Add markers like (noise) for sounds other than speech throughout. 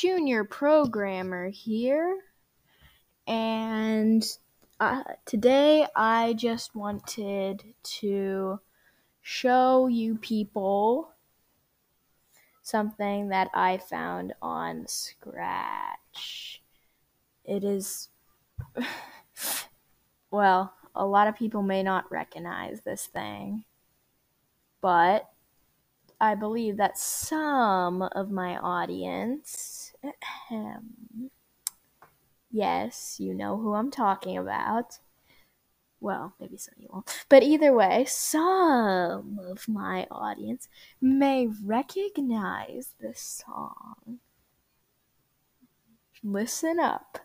junior programmer here, and uh, today I just wanted to show you people something that I found on Scratch. It is, (sighs) well, a lot of people may not recognize this thing, but I believe that some of my audience, yes, you know who I'm talking about. Well, maybe some of you won't. But either way, some of my audience may recognize this song. Listen up.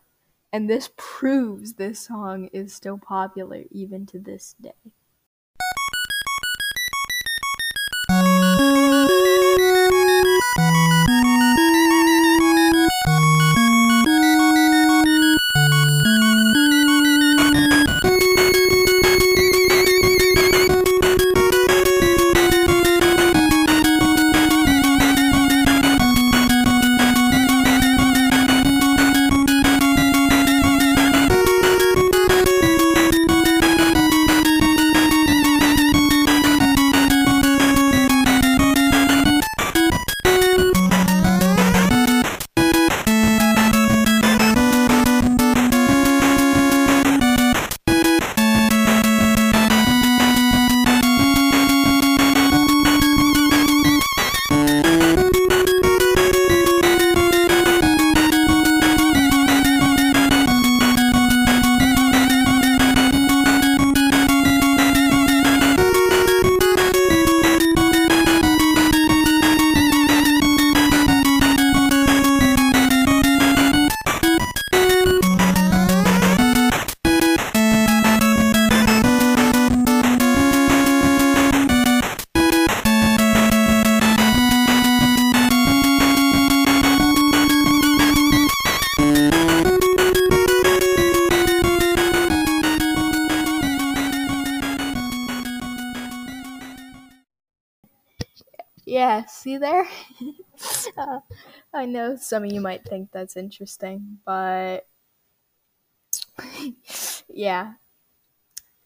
And this proves this song is still popular even to this day. Yeah, see there? (laughs) uh, I know some of you might think that's interesting, but (laughs) yeah.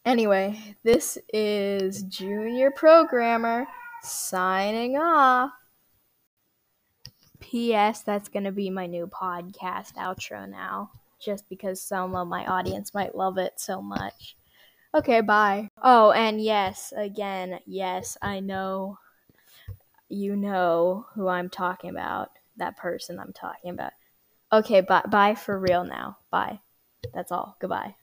Anyway, this is Junior Programmer signing off. P.S. That's going to be my new podcast outro now, just because some of my audience might love it so much. Okay, bye. Oh, and yes, again, yes, I know you know who I'm talking about, that person I'm talking about. Okay, bye, bye for real now. Bye. That's all. Goodbye.